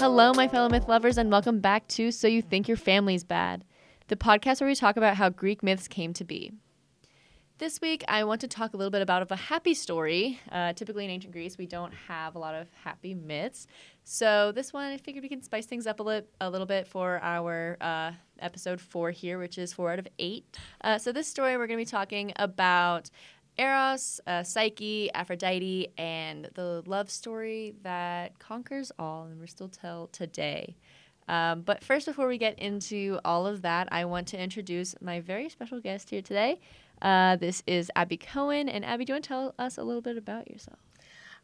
Hello, my fellow myth lovers, and welcome back to So You Think Your Family's Bad, the podcast where we talk about how Greek myths came to be. This week, I want to talk a little bit about a happy story. Uh, typically in ancient Greece, we don't have a lot of happy myths. So this one, I figured we can spice things up a, li- a little bit for our uh, episode four here, which is four out of eight. Uh, so this story, we're going to be talking about Eros, uh, Psyche, Aphrodite, and the love story that conquers all, and we're still tell today. Um, but first, before we get into all of that, I want to introduce my very special guest here today. Uh, this is Abi Cohen, and Abi, do you want to tell us a little bit about yourself?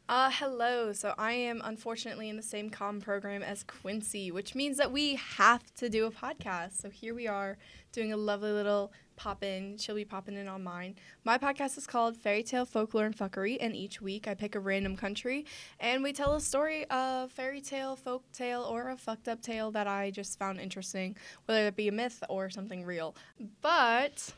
Uh, hello. So I am unfortunately in the same com program as Quincy, which means that we have to do a podcast. So here we are doing a lovely little pop in. She'll be popping in on mine. My podcast is called Fairy Tale, Folklore, and Fuckery, and each week I pick a random country and we tell a story of fairy tale, folk tale, or a fucked up tale that I just found interesting, whether it be a myth or something real. But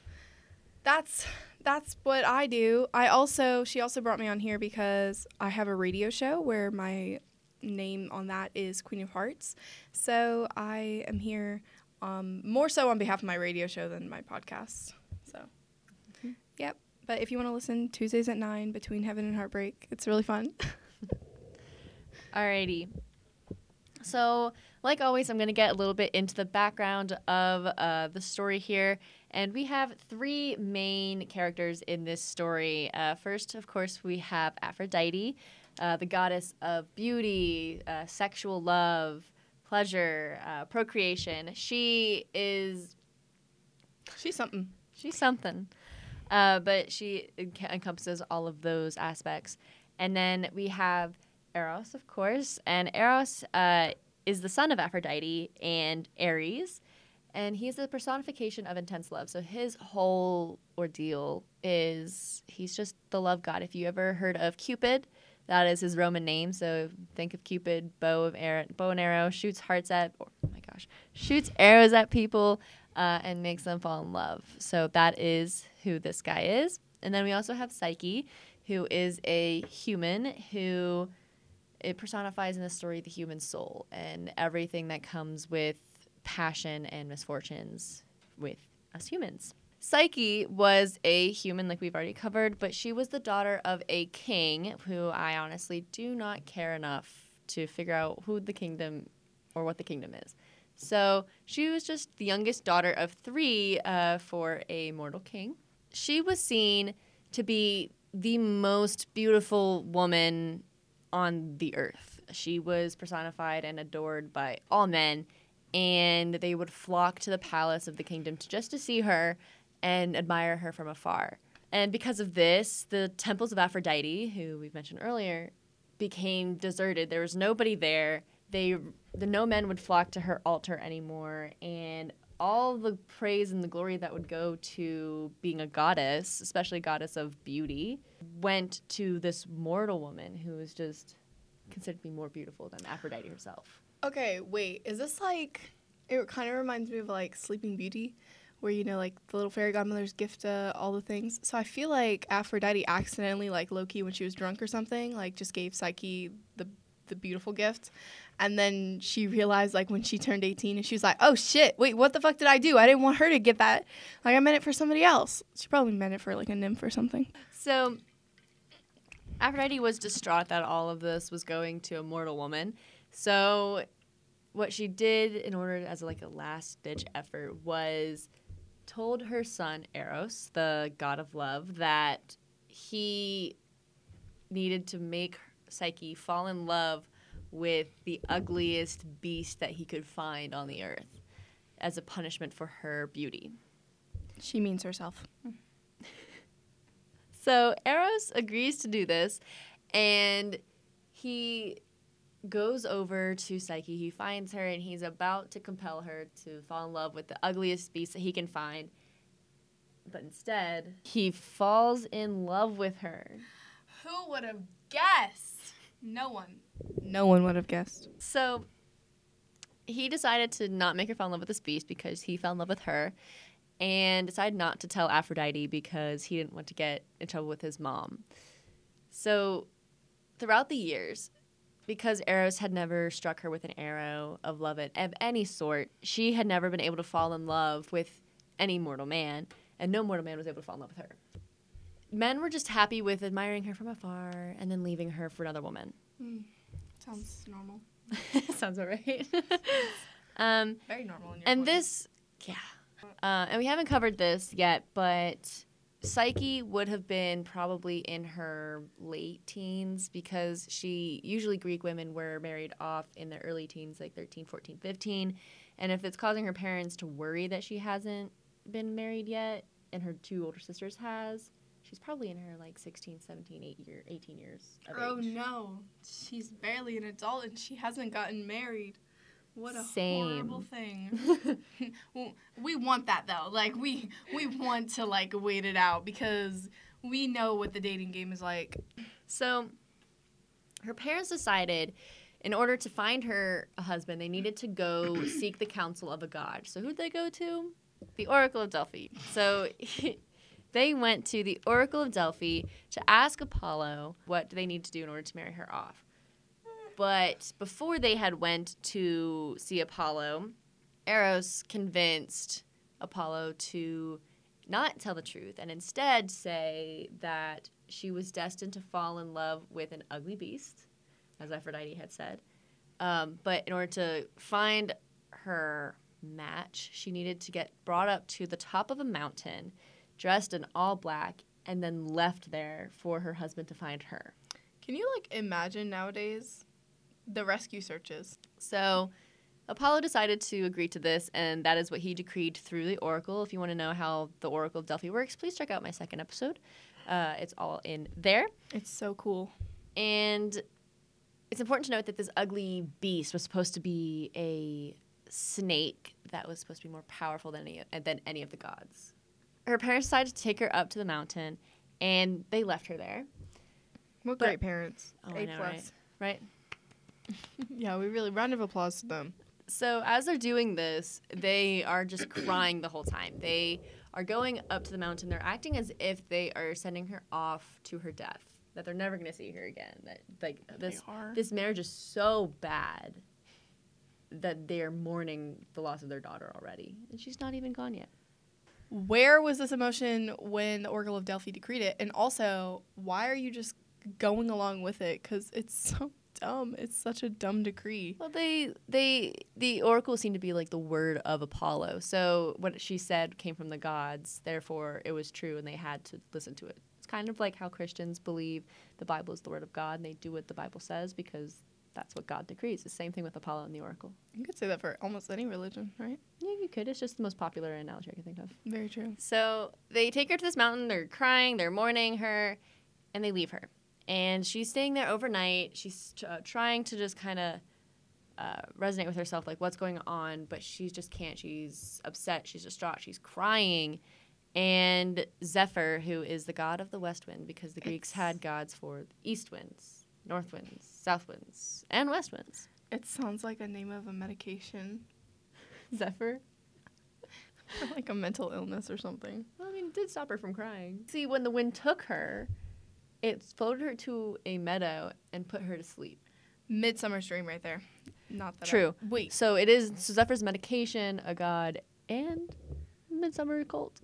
that's that's what I do. I also she also brought me on here because I have a radio show where my name on that is Queen of Hearts. So I am here um, more so on behalf of my radio show than my podcast. So, mm-hmm. yep. But if you want to listen Tuesdays at nine between Heaven and Heartbreak, it's really fun. Alrighty. So, like always, I'm going to get a little bit into the background of uh, the story here. And we have three main characters in this story. Uh, first, of course, we have Aphrodite, uh, the goddess of beauty, uh, sexual love, pleasure, uh, procreation. She is. She's something. She's something. Uh, but she enc- encompasses all of those aspects. And then we have Eros, of course. And Eros uh, is the son of Aphrodite and Ares. And he's the personification of intense love. So his whole ordeal is he's just the love god. If you ever heard of Cupid, that is his Roman name. So think of Cupid, bow of arrow, bow and arrow, shoots hearts at, oh my gosh, shoots arrows at people uh, and makes them fall in love. So that is who this guy is. And then we also have Psyche, who is a human who it personifies in the story the human soul and everything that comes with passion and misfortunes with us humans. Psyche was a human, like we've already covered, but she was the daughter of a king who I honestly do not care enough to figure out who the kingdom or what the kingdom is. So she was just the youngest daughter of three uh, for a mortal king. She was seen to be the most beautiful woman on the earth. She was personified and adored by all men, and they would flock to the palace of the kingdom to just to see her and admire her from afar. And because of this, the temples of Aphrodite, who we've mentioned earlier, became deserted. There was nobody there. They the no men would flock to her altar anymore, and all the praise and the glory that would go to being a goddess, especially a goddess of beauty, went to this mortal woman who was just considered to be more beautiful than Aphrodite herself. Okay, wait. Is this like? It kind of reminds me of like Sleeping Beauty, where you know like the little fairy godmother's gift uh, all the things. So I feel like Aphrodite accidentally like Loki when she was drunk or something like just gave Psyche the the beautiful gift. And then she realized, like, when she turned 18, and she was like, oh shit, wait, what the fuck did I do? I didn't want her to get that. Like, I meant it for somebody else. She probably meant it for, like, a nymph or something. So Aphrodite was distraught that all of this was going to a mortal woman. So what she did in order as like a last ditch effort was told her son Eros, the god of love, that he needed to make Psyche fall in love with the ugliest beast that he could find on the earth as a punishment for her beauty. She means herself. So Eros agrees to do this, and he goes over to Psyche. He finds her, and he's about to compel her to fall in love with the ugliest beast that he can find. But instead, he falls in love with her. Who would have guessed? No one. No one would have guessed. So he decided to not make her fall in love with this beast because he fell in love with her and decided not to tell Aphrodite because he didn't want to get in trouble with his mom. So throughout the years, because Eros had never struck her with an arrow of love of any sort, she had never been able to fall in love with any mortal man, and no mortal man was able to fall in love with her. Men were just happy with admiring her from afar and then leaving her for another woman. Mm, sounds normal. sounds all right. um, Very normal. In your and this, yeah. Uh, and we haven't covered this yet, but Psyche would have been probably in her late teens because she usually Greek women were married off in their early teens, like 13, 14, 15. And if it's causing her parents to worry that she hasn't been married yet and her two older sisters has, she's probably in her like 16, 17, 8 year, 18 years of Oh age. no, she's barely an adult and she hasn't gotten married. What a Same. horrible thing. We want that though. Like we we want to like wait it out because we know what the dating game is like. So her parents decided in order to find her a husband, they needed to go seek the counsel of a god. So who'd they go to? The Oracle of Delphi. So they went to the Oracle of Delphi to ask Apollo what do they need to do in order to marry her off. But before they had went to see Apollo, Eros convinced Apollo to not tell the truth and instead say that she was destined to fall in love with an ugly beast, as Aphrodite had said. Um, but in order to find her match, she needed to get brought up to the top of a mountain, dressed in all black, and then left there for her husband to find her. Can you like imagine nowadays the rescue searches? So Apollo decided to agree to this, and that is what he decreed through the Oracle. If you want to know how the Oracle of Delphi works, please check out my second episode. Uh, it's all in there. It's so cool. And it's important to note that this ugly beast was supposed to be a snake that was supposed to be more powerful than any, than any of the gods. Her parents decided to take her up to the mountain, and they left her there. What But- great parents. Oh, A I know, right? plus. Right? Yeah, we really round of applause to them. So as they're doing this, they are just crying the whole time. They are going up to the mountain. They're acting as if they are sending her off to her death. That they're never going to see her again. That like this this marriage is so bad that they're mourning the loss of their daughter already, and she's not even gone yet. Where was this emotion when the Oracle of Delphi decreed it? And also, why are you just going along with it? Because it's so dumb. It's such a dumb decree. Well, they they the oracle seemed to be like the word of Apollo. So what she said came from the gods. Therefore, it was true, and they had to listen to it. It's kind of like how Christians believe the Bible is the word of God, and they do what the Bible says because that's what God decrees. The same thing with Apollo and the oracle. You could say that for almost any religion, right? Yeah, you could. It's just the most popular analogy I can think of. Very true. So they take her to this mountain. They're crying. They're mourning her, and they leave her. And she's staying there overnight. She's uh, trying to just kind of uh, resonate with herself, like what's going on, but she just can't. She's upset. She's distraught. She's crying. And Zephyr, who is the god of the west wind, because the Greeks It's- had gods for east winds, north winds, south winds, and west winds. It sounds like a name of a medication, Zephyr. like a mental illness or something. Well, I mean, it did stop her from crying. See, when the wind took her, it floated her to a meadow and put her to sleep. Midsummer's Dream, right there. Not that. I- True. Wait. So it is so Zephyr's medication, a god, and midsummer cult.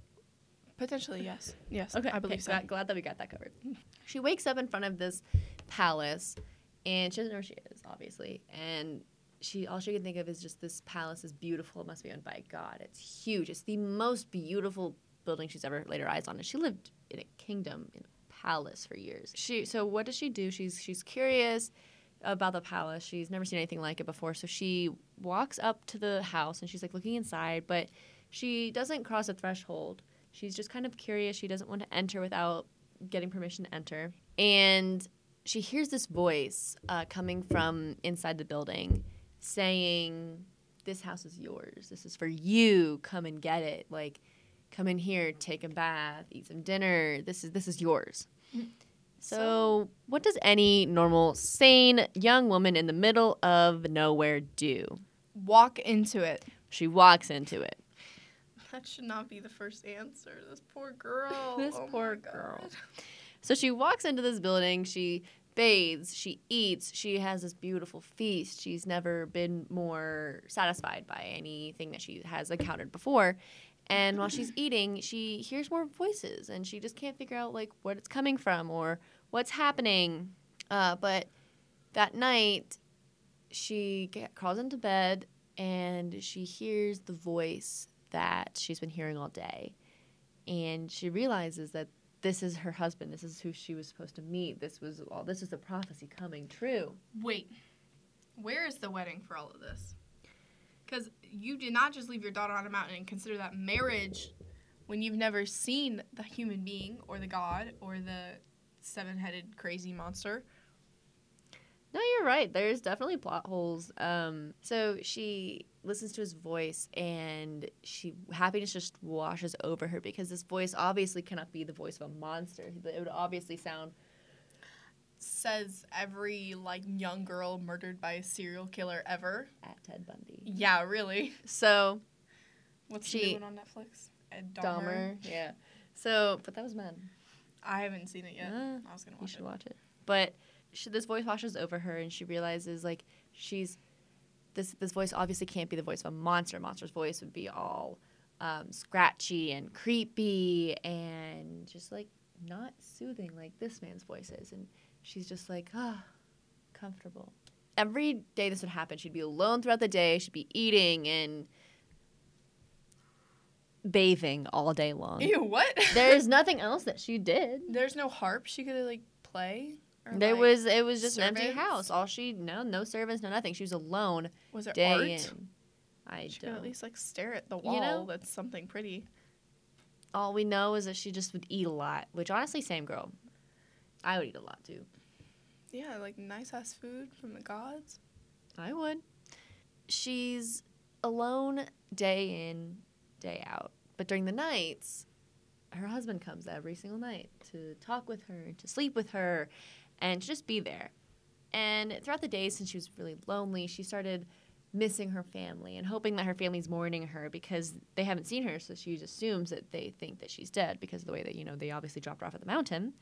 Potentially, yes. Yes. Okay, I believe okay, so. Glad, glad that we got that covered. She wakes up in front of this palace, and she doesn't know where she is, obviously. And she all she can think of is just this palace is beautiful. It must be owned by a god. It's huge. It's the most beautiful building she's ever laid her eyes on. And she lived in a kingdom, in palace for years. She so what does she do? She's she's curious about the palace. She's never seen anything like it before. So she walks up to the house and she's like looking inside, but she doesn't cross a threshold. She's just kind of curious. She doesn't want to enter without getting permission to enter. And she hears this voice uh, coming from inside the building saying, This house is yours. This is for you. Come and get it. Like, come in here, take a bath, eat some dinner. This is this is yours. Mm. So, what does any normal, sane young woman in the middle of nowhere do? Walk into it. She walks into it. That should not be the first answer. This poor girl. This Oh poor God. girl. So she walks into this building. She bathes, she eats, she has this beautiful feast. She's never been more satisfied by anything that she has encountered before. And while she's eating, she hears more voices and she just can't figure out like what it's coming from or what's happening. Uh, but that night, she get, crawls into bed and she hears the voice that she's been hearing all day. And she realizes that this is her husband. This is who she was supposed to meet. This was all. This is the prophecy coming true. Wait, where is the wedding for all of this? Because you did not just leave your daughter on a mountain and consider that marriage when you've never seen the human being or the god or the seven headed crazy monster. No, you're right. There's definitely plot holes. Um, so she listens to his voice, and she happiness just washes over her because this voice obviously cannot be the voice of a monster. It would obviously sound Says every like young girl murdered by a serial killer ever. at Ted Bundy. Yeah, really. So What's She- the new one on Netflix? Ed Dahmer. Dahmer, yeah. So, but that was men. I haven't seen it yet. Ah, I was gonna You watch should it. watch it. But she, this voice washes over her, and she realizes like she's this. This voice obviously can't be the voice of a monster. A monster's voice would be all um, scratchy and creepy and just like not soothing like this man's voice is. And she's just like ah, comfortable. Every day this would happen. She'd be alone throughout the day. She'd be eating and bathing all day long. Ew, what? There's nothing else that she did. There's no harp she could like play. Or, There like, was it was just an empty house. All she no no servants, no nothing. She was alone was there day art? in. I She could don't. at least like stare at the You wall. know? That's something pretty. All we know is that she just would eat a lot. Which honestly, same girl. I would eat a lot too. Yeah, like nice ass food from the gods. I would. She's alone day in, day out. But during the nights, her husband comes every single night to talk with her, to sleep with her, and to just be there. And throughout the days, since she was really lonely, she started missing her family and hoping that her family's mourning her because they haven't seen her. So she assumes that they think that she's dead because of the way that, you know, they obviously dropped her off at the mountain.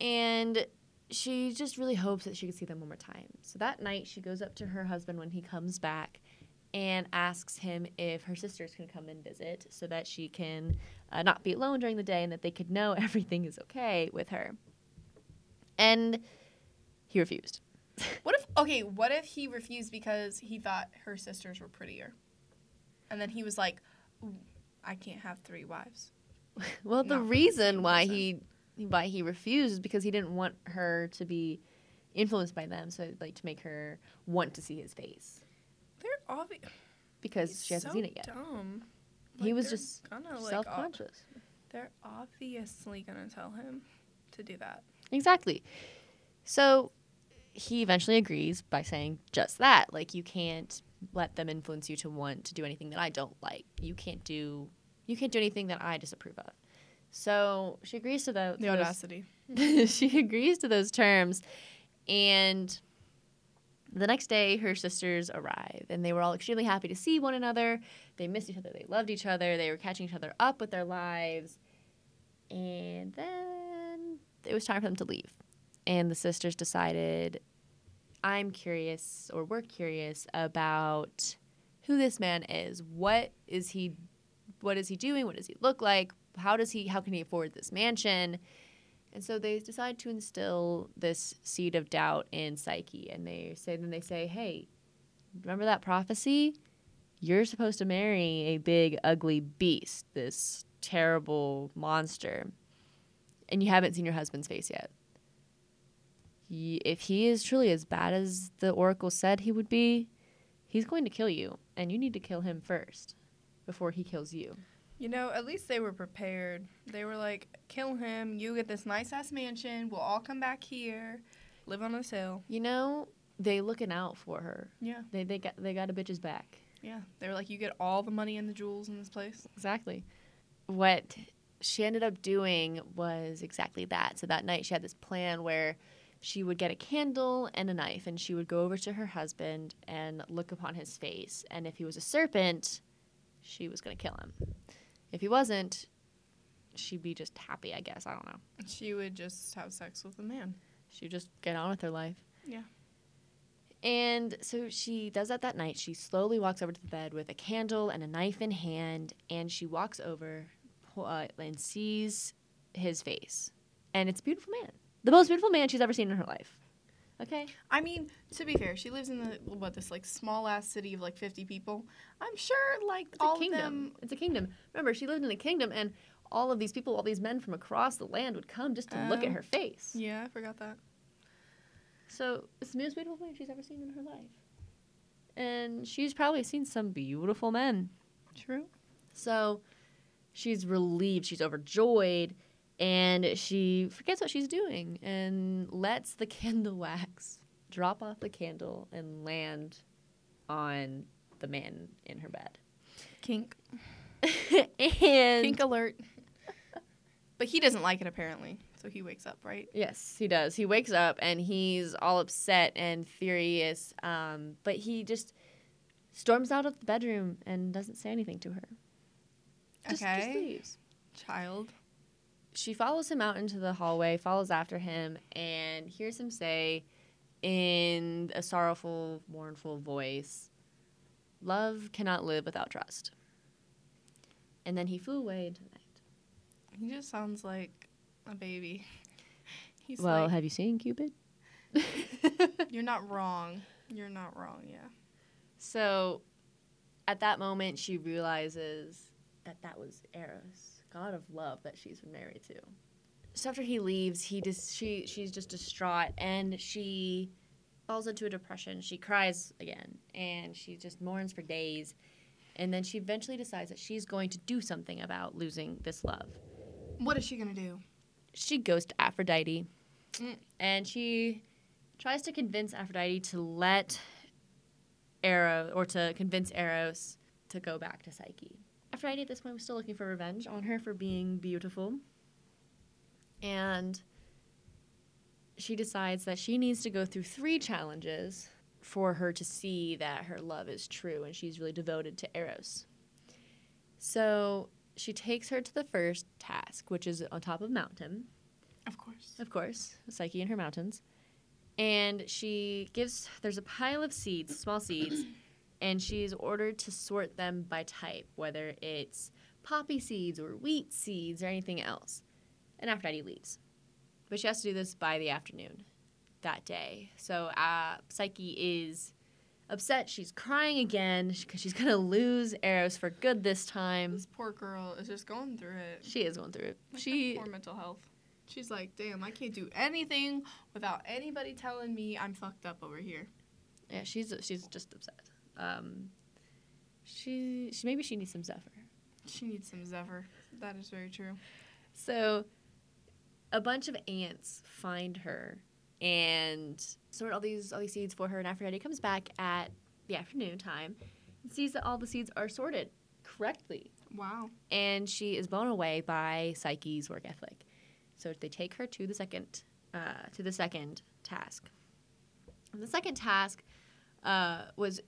And she just really hopes that she could see them one more time. So that night, she goes up to her husband when he comes back and asks him if her sisters can come and visit so that she can uh, not be alone during the day and that they could know everything is okay with her. And he refused. What if okay, what if he refused because he thought her sisters were prettier? And then he was like, I can't have three wives. Well, the Not the reason why he why he refused is because he didn't want her to be influenced by them, so like to make her want to see his face They're obvious. because she hasn't so seen it yet. Dumb. He was just gonna, like, Self ob- they're obviously gonna tell him to do that. Exactly. So he eventually agrees by saying just that. Like, you can't let them influence you to want to do anything that I don't like. You can't do you can't do anything that I disapprove of. So she agrees to tho- The those. audacity. she agrees to those terms, and the next day her sisters arrive, and they were all extremely happy to see one another. They missed each other. They loved each other. They were catching each other up with their lives, and then it was time for them to leave. And the sisters decided, I'm curious, or we're curious about who this man is. What is he? What is he doing? What does he look like? How does he? How can he afford this mansion? And so they decide to instill this seed of doubt in Psyche, and they say, then they say, hey, remember that prophecy? You're supposed to marry a big, ugly beast, this terrible monster, and you haven't seen your husband's face yet. Ye- If he is truly as bad as the oracle said he would be, he's going to kill you, and you need to kill him first before he kills you. You know, at least they were prepared. They were like, kill him, you get this nice ass mansion, we'll all come back here, live on this hill. You know, they looking out for her. Yeah. They they got they got a bitch's back. Yeah. They were like, you get all the money and the jewels in this place. Exactly. What she ended up doing was exactly that. So that night she had this plan where she would get a candle and a knife and she would go over to her husband and look upon his face. And if he was a serpent, she was going to kill him. If he wasn't, she'd be just happy, I guess. I don't know. She would just have sex with a man. She would just get on with her life. Yeah. And so she does that that night. She slowly walks over to the bed with a candle and a knife in hand, and she walks over uh, and sees his face. And it's a beautiful man. The most beautiful man she's ever seen in her life. Okay? I mean, to be fair, she lives in the what this like small ass city of like 50 people. I'm sure like It's all a kingdom. of them. It's a kingdom. Remember, she lived in a kingdom, and all of these people, all these men from across the land would come just to look at Oh. her face. Yeah, I forgot that. So it's the most beautiful man she's ever seen in her life. And she's probably seen some beautiful men. True. So she's relieved, she's overjoyed, and she forgets what she's doing and lets the candle wax drop off the candle and land on the man in her bed. Kink. and Kink alert. but he doesn't like it apparently, so he wakes up, right? Yes, he does. He wakes up and he's all upset and furious, um, but he just storms out of the bedroom and doesn't say anything to her. Just, just leaves. Child. She follows him out into the hallway, follows after him, and hears him say in a sorrowful, mournful voice, Love cannot live without trust. And then he flew away into the night. He just sounds like a baby. He's well, like, have you seen Cupid? you're not wrong. You're not wrong, yeah. So at that moment, she realizes that that was Eros, god of love that she's been married to. So after he leaves, he just she she's just distraught and she falls into a depression. She cries again and she just mourns for days. And then she eventually decides that she's going to do something about losing this love. What is she gonna do? She goes to Aphrodite Mm. and she tries to convince Aphrodite to let Eros or to convince Eros to go back to Psyche. Aphrodite at this point was still looking for revenge on her for being beautiful. And she decides that she needs to go through three challenges for her to see that her love is true and she's really devoted to Eros. So she takes her to the first task, which is on top of a mountain Of course. of course, Psyche and her mountains. And she gives, there's a pile of seeds, small seeds, and she's ordered to sort them by type, whether it's poppy seeds or wheat seeds or anything else. And Aphrodite leaves. But she has to do this by the afternoon that day. So uh, Psyche is upset. She's crying again because she's going to lose Eros for good this time. This poor girl is just going through it. She is going through it. Like, She poor mental health. She's like, damn, I can't do anything without anybody telling me I'm fucked up over here. Yeah, she's she's just upset. Um, she, she maybe she needs some Zephyr. She needs some Zephyr. That is very true. So, a bunch of ants find her and sort all these all these seeds for her. And Aphrodite comes back at the afternoon time and sees that all the seeds are sorted correctly. Wow. and she is blown away by Psyche's work ethic. So they take her to the second uh, to the second task. And the second task uh, was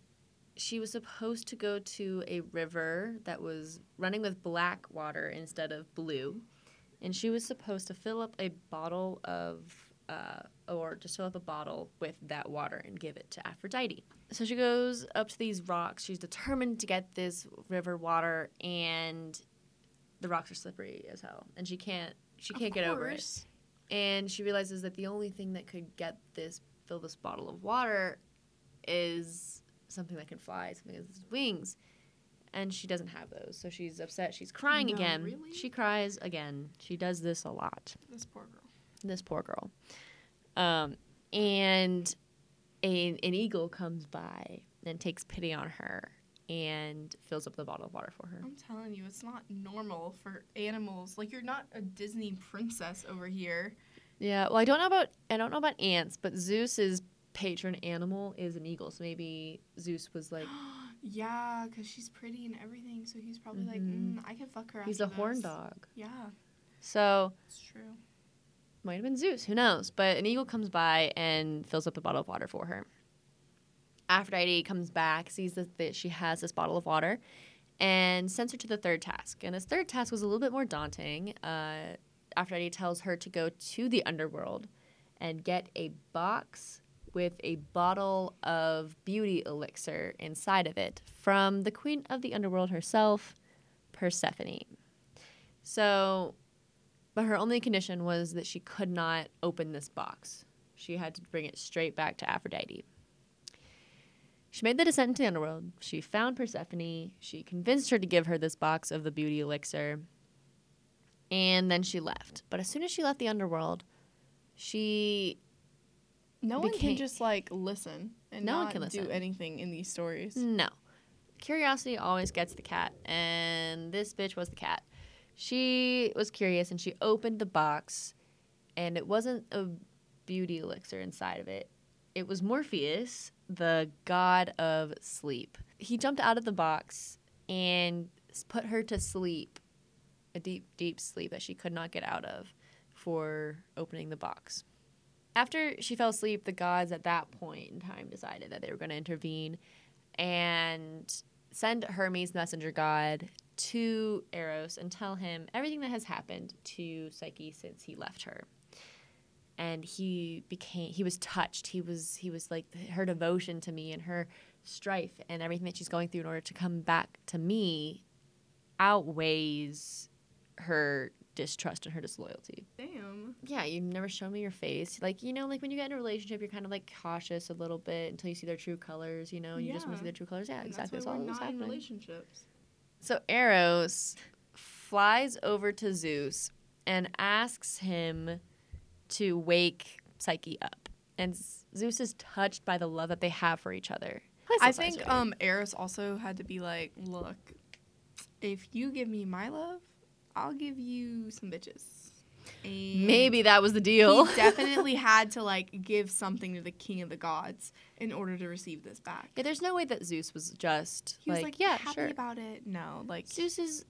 she was supposed to go to a river that was running with black water instead of blue, and she was supposed to fill up a bottle of uh, or just fill up a bottle with that water and give it to Aphrodite. So she goes up to these rocks. She's determined to get this river water, and the rocks are slippery as hell, and she can't she can't get over it. And she realizes that the only thing that could get this fill this bottle of water is something that can fly, something with wings. And she doesn't have those, so she's upset. She's crying No, again. really? She cries again. She does this a lot This poor girl. this poor girl. Um, and a, an eagle comes by and takes pity on her and fills up the bottle of water for her. I'm telling you, it's not normal for animals. Like you're not a Disney princess over here. Yeah, well, I don't know about I don't know about ants, but Zeus's patron animal is an eagle. So maybe Zeus was like yeah, because she's pretty and everything. So he's probably like, Mhm. mm, I can fuck her. he's a after horn dog. Yeah, So it's true. might have been Zeus. Who knows? But an eagle comes by and fills up the bottle of water for her. Aphrodite comes back, sees that, that she has this bottle of water, and sends her to the third task. And his third task was a little bit more daunting. Uh, Aphrodite tells her to go to the underworld and get a box with a bottle of beauty elixir inside of it from the queen of the underworld herself, Persephone. So, but her only condition was that she could not open this box. She had to bring it straight back to Aphrodite. She made the descent into the underworld. She found Persephone. She convinced her to give her this box of the beauty elixir. And then she left. But as soon as she left the underworld, she No one Became- can just like listen and No one not can do anything in these stories. No. Curiosity always gets the cat, and this bitch was the cat. She was curious and she opened the box, and it wasn't a beauty elixir inside of it. It was Morpheus, the god of sleep. He jumped out of the box and put her to sleep, a deep, deep sleep that she could not get out of for opening the box. After she fell asleep, the gods at that point in time decided that they were going to intervene and send Hermes, messenger god, to Eros and tell him everything that has happened to Psyche since he left her. And he became he was touched. He was he was like her devotion to me and her strife and everything that she's going through in order to come back to me outweighs her distrust and her disloyalty Damn. yeah, you never show me your face. Like, you know, like when you get in a relationship, you're kind of like cautious a little bit until you see their true colors, you know, you just want to see Yeah. their true colors. Yeah, And exactly. That's That's, why all we're that's not in relationships. So Eros flies over to Zeus and asks him to wake Psyche up. And Zeus is touched by the love that they have for each other. I think um Eros also had to be like, look, if you give me my love, I'll give you some bitches. And maybe that was the deal. he definitely had to like give something to the king of the gods in order to receive this back. yeah, there's no way that Zeus was just He was like, like, yeah, happy sure. about it. No, like Zeus is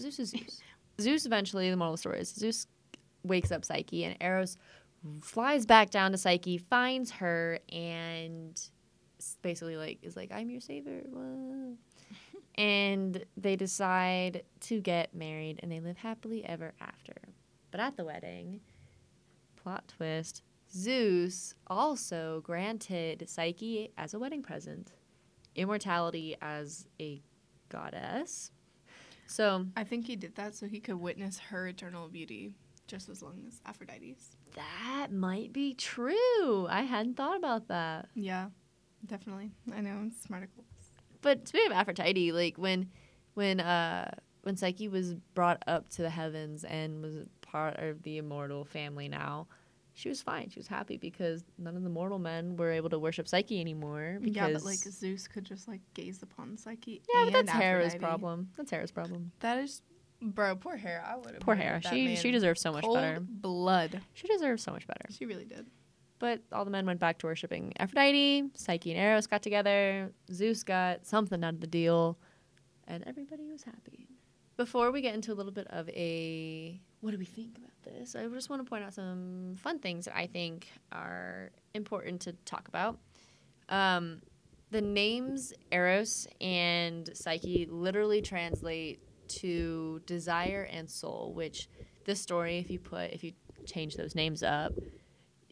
Zeus is Zeus. Zeus eventually, the moral of the story is Zeus wakes up Psyche and Eros flies back down to Psyche, finds her, and basically like is like, I'm your savior. Whoa." And they decide to get married and they live happily ever after. But at the wedding, plot twist, Zeus also granted Psyche as a wedding present, immortality as a goddess. So I think he did that so he could witness her eternal beauty just as long as Aphrodite's. that might be true. I hadn't thought about that. Yeah, definitely. I know it's smart. But speaking of Aphrodite, like when when uh when Psyche was brought up to the heavens and was part of the immortal family now, she was fine. She was happy because none of the mortal men were able to worship Psyche anymore. Because Yeah, but like Zeus could just like gaze upon Psyche. Yeah, but that's Hera's problem. That's Hera's problem. That is, bro. Poor Hera. I would have. Poor Hera. She she deserves so much Cold better. blood. She deserves so much better. She really did. But all the men went back to worshiping Aphrodite. Psyche and Eros got together. Zeus got something out of the deal, and everybody was happy. Before we get into a little bit of a what do we think about this, I just want to point out some fun things that I think are important to talk about. Um, the names Eros and Psyche literally translate to desire and soul, which this story, if you put, if you change those names up,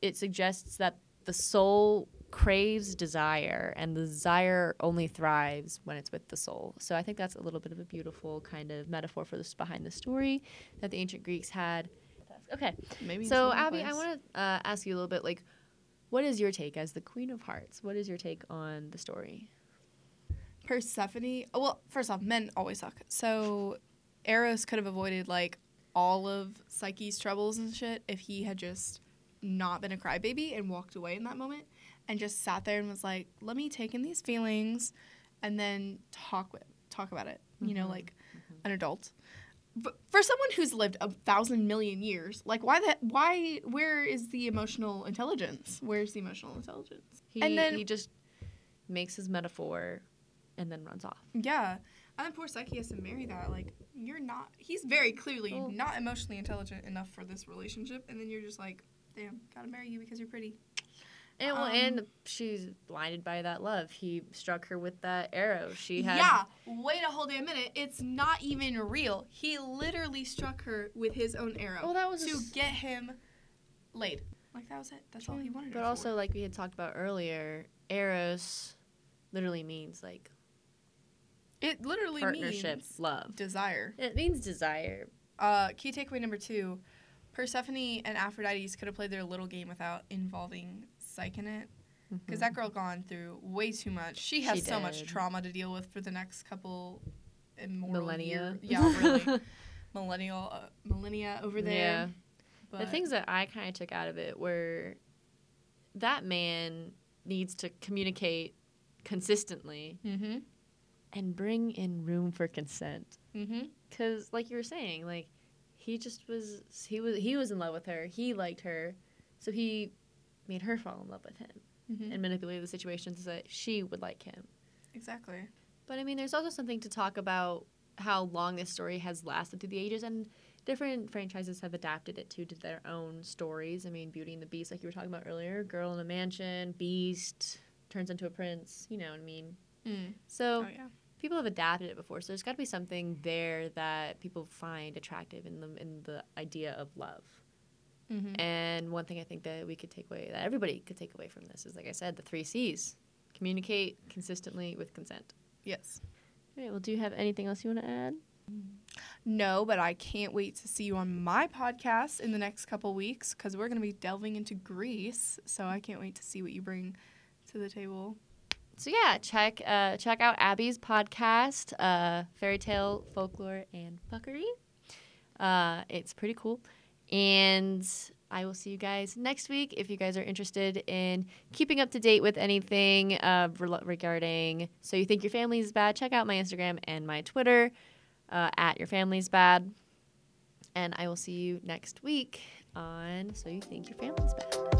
it suggests that the soul craves desire and the desire only thrives when it's with the soul. So I think that's a little bit of a beautiful kind of metaphor for this behind the story that the ancient Greeks had. Okay. Maybe. So some Abi, I want to uh, ask you a little bit like what is your take as the Queen of Hearts? What is your take on the story? Persephone. oh, Well, first off, men always suck. So Eros could have avoided like all of Psyche's troubles and shit if he had just not been a crybaby and walked away in that moment and just sat there and was like, "Let me take in these feelings," and then talk with talk about it. You know, Mhm. like an adult. But for someone who's lived a thousand million years, like why that? Why? Where is the emotional intelligence? Where's the emotional intelligence? He And then- he just makes his metaphor and then runs off. Yeah. And then poor Psyche has to marry that. Like, you're not, he's very clearly Well- not emotionally intelligent enough for this relationship. And then you're just like, damn, gotta marry you because you're pretty. And well, Um, and she's blinded by that love. He struck her with that arrow. She had yeah. Wait a whole damn minute. It's not even real. He literally struck her with his own arrow Well, that was to s- get him laid. Like that was it. That's all he wanted. But also, for. like we had talked about earlier, eros literally means like it literally partnership, means love. desire. It means desire. Uh, key takeaway number two: Persephone and Aphrodite could have played their little game without involving Psyche in it. Because that girl gone through way too much. She has She so much trauma to deal with for the next couple millennia. year- Yeah, really. Millennial, uh, millennia over there. Yeah. But the things that I kind of took out of it were that man needs to communicate consistently Mm-hmm. and bring in room for consent. Mm-hmm. Cause like you were saying, like he just was he was he was in love with her. He liked her, so he made her fall in love with him Mm-hmm. and manipulated the situation so that she would like him. Exactly. But I mean, there's also something to talk about how long this story has lasted through the ages, and different franchises have adapted it to, to their own stories. I mean, Beauty and the Beast, like you were talking about earlier, Girl in a Mansion, Beast turns into a prince. You know what I mean? Mm. So Oh yeah. People have adapted it before, so there's got to be something there that people find attractive in the in the idea of love. Mm-hmm. And one thing I think that we could take away, that everybody could take away from this, is like I said, the three C's: communicate consistently with consent. Yes. All right. Well, do you have anything else you want to add? No, but I can't wait to see you on my podcast in the next couple weeks because we're going to be delving into Greece. So I can't wait to see what you bring to the table. So yeah, check uh, check out Abi's podcast, uh, Fairy Tale Folklore and Fuckery. Uh, it's pretty cool, and I will see you guys next week. If you guys are interested in keeping up to date with anything uh, rel- regarding So You Think Your Family's Bad, check out my Instagram and my Twitter uh, at Your Family's Bad. And I will see you next week on So You Think Your Family's Bad.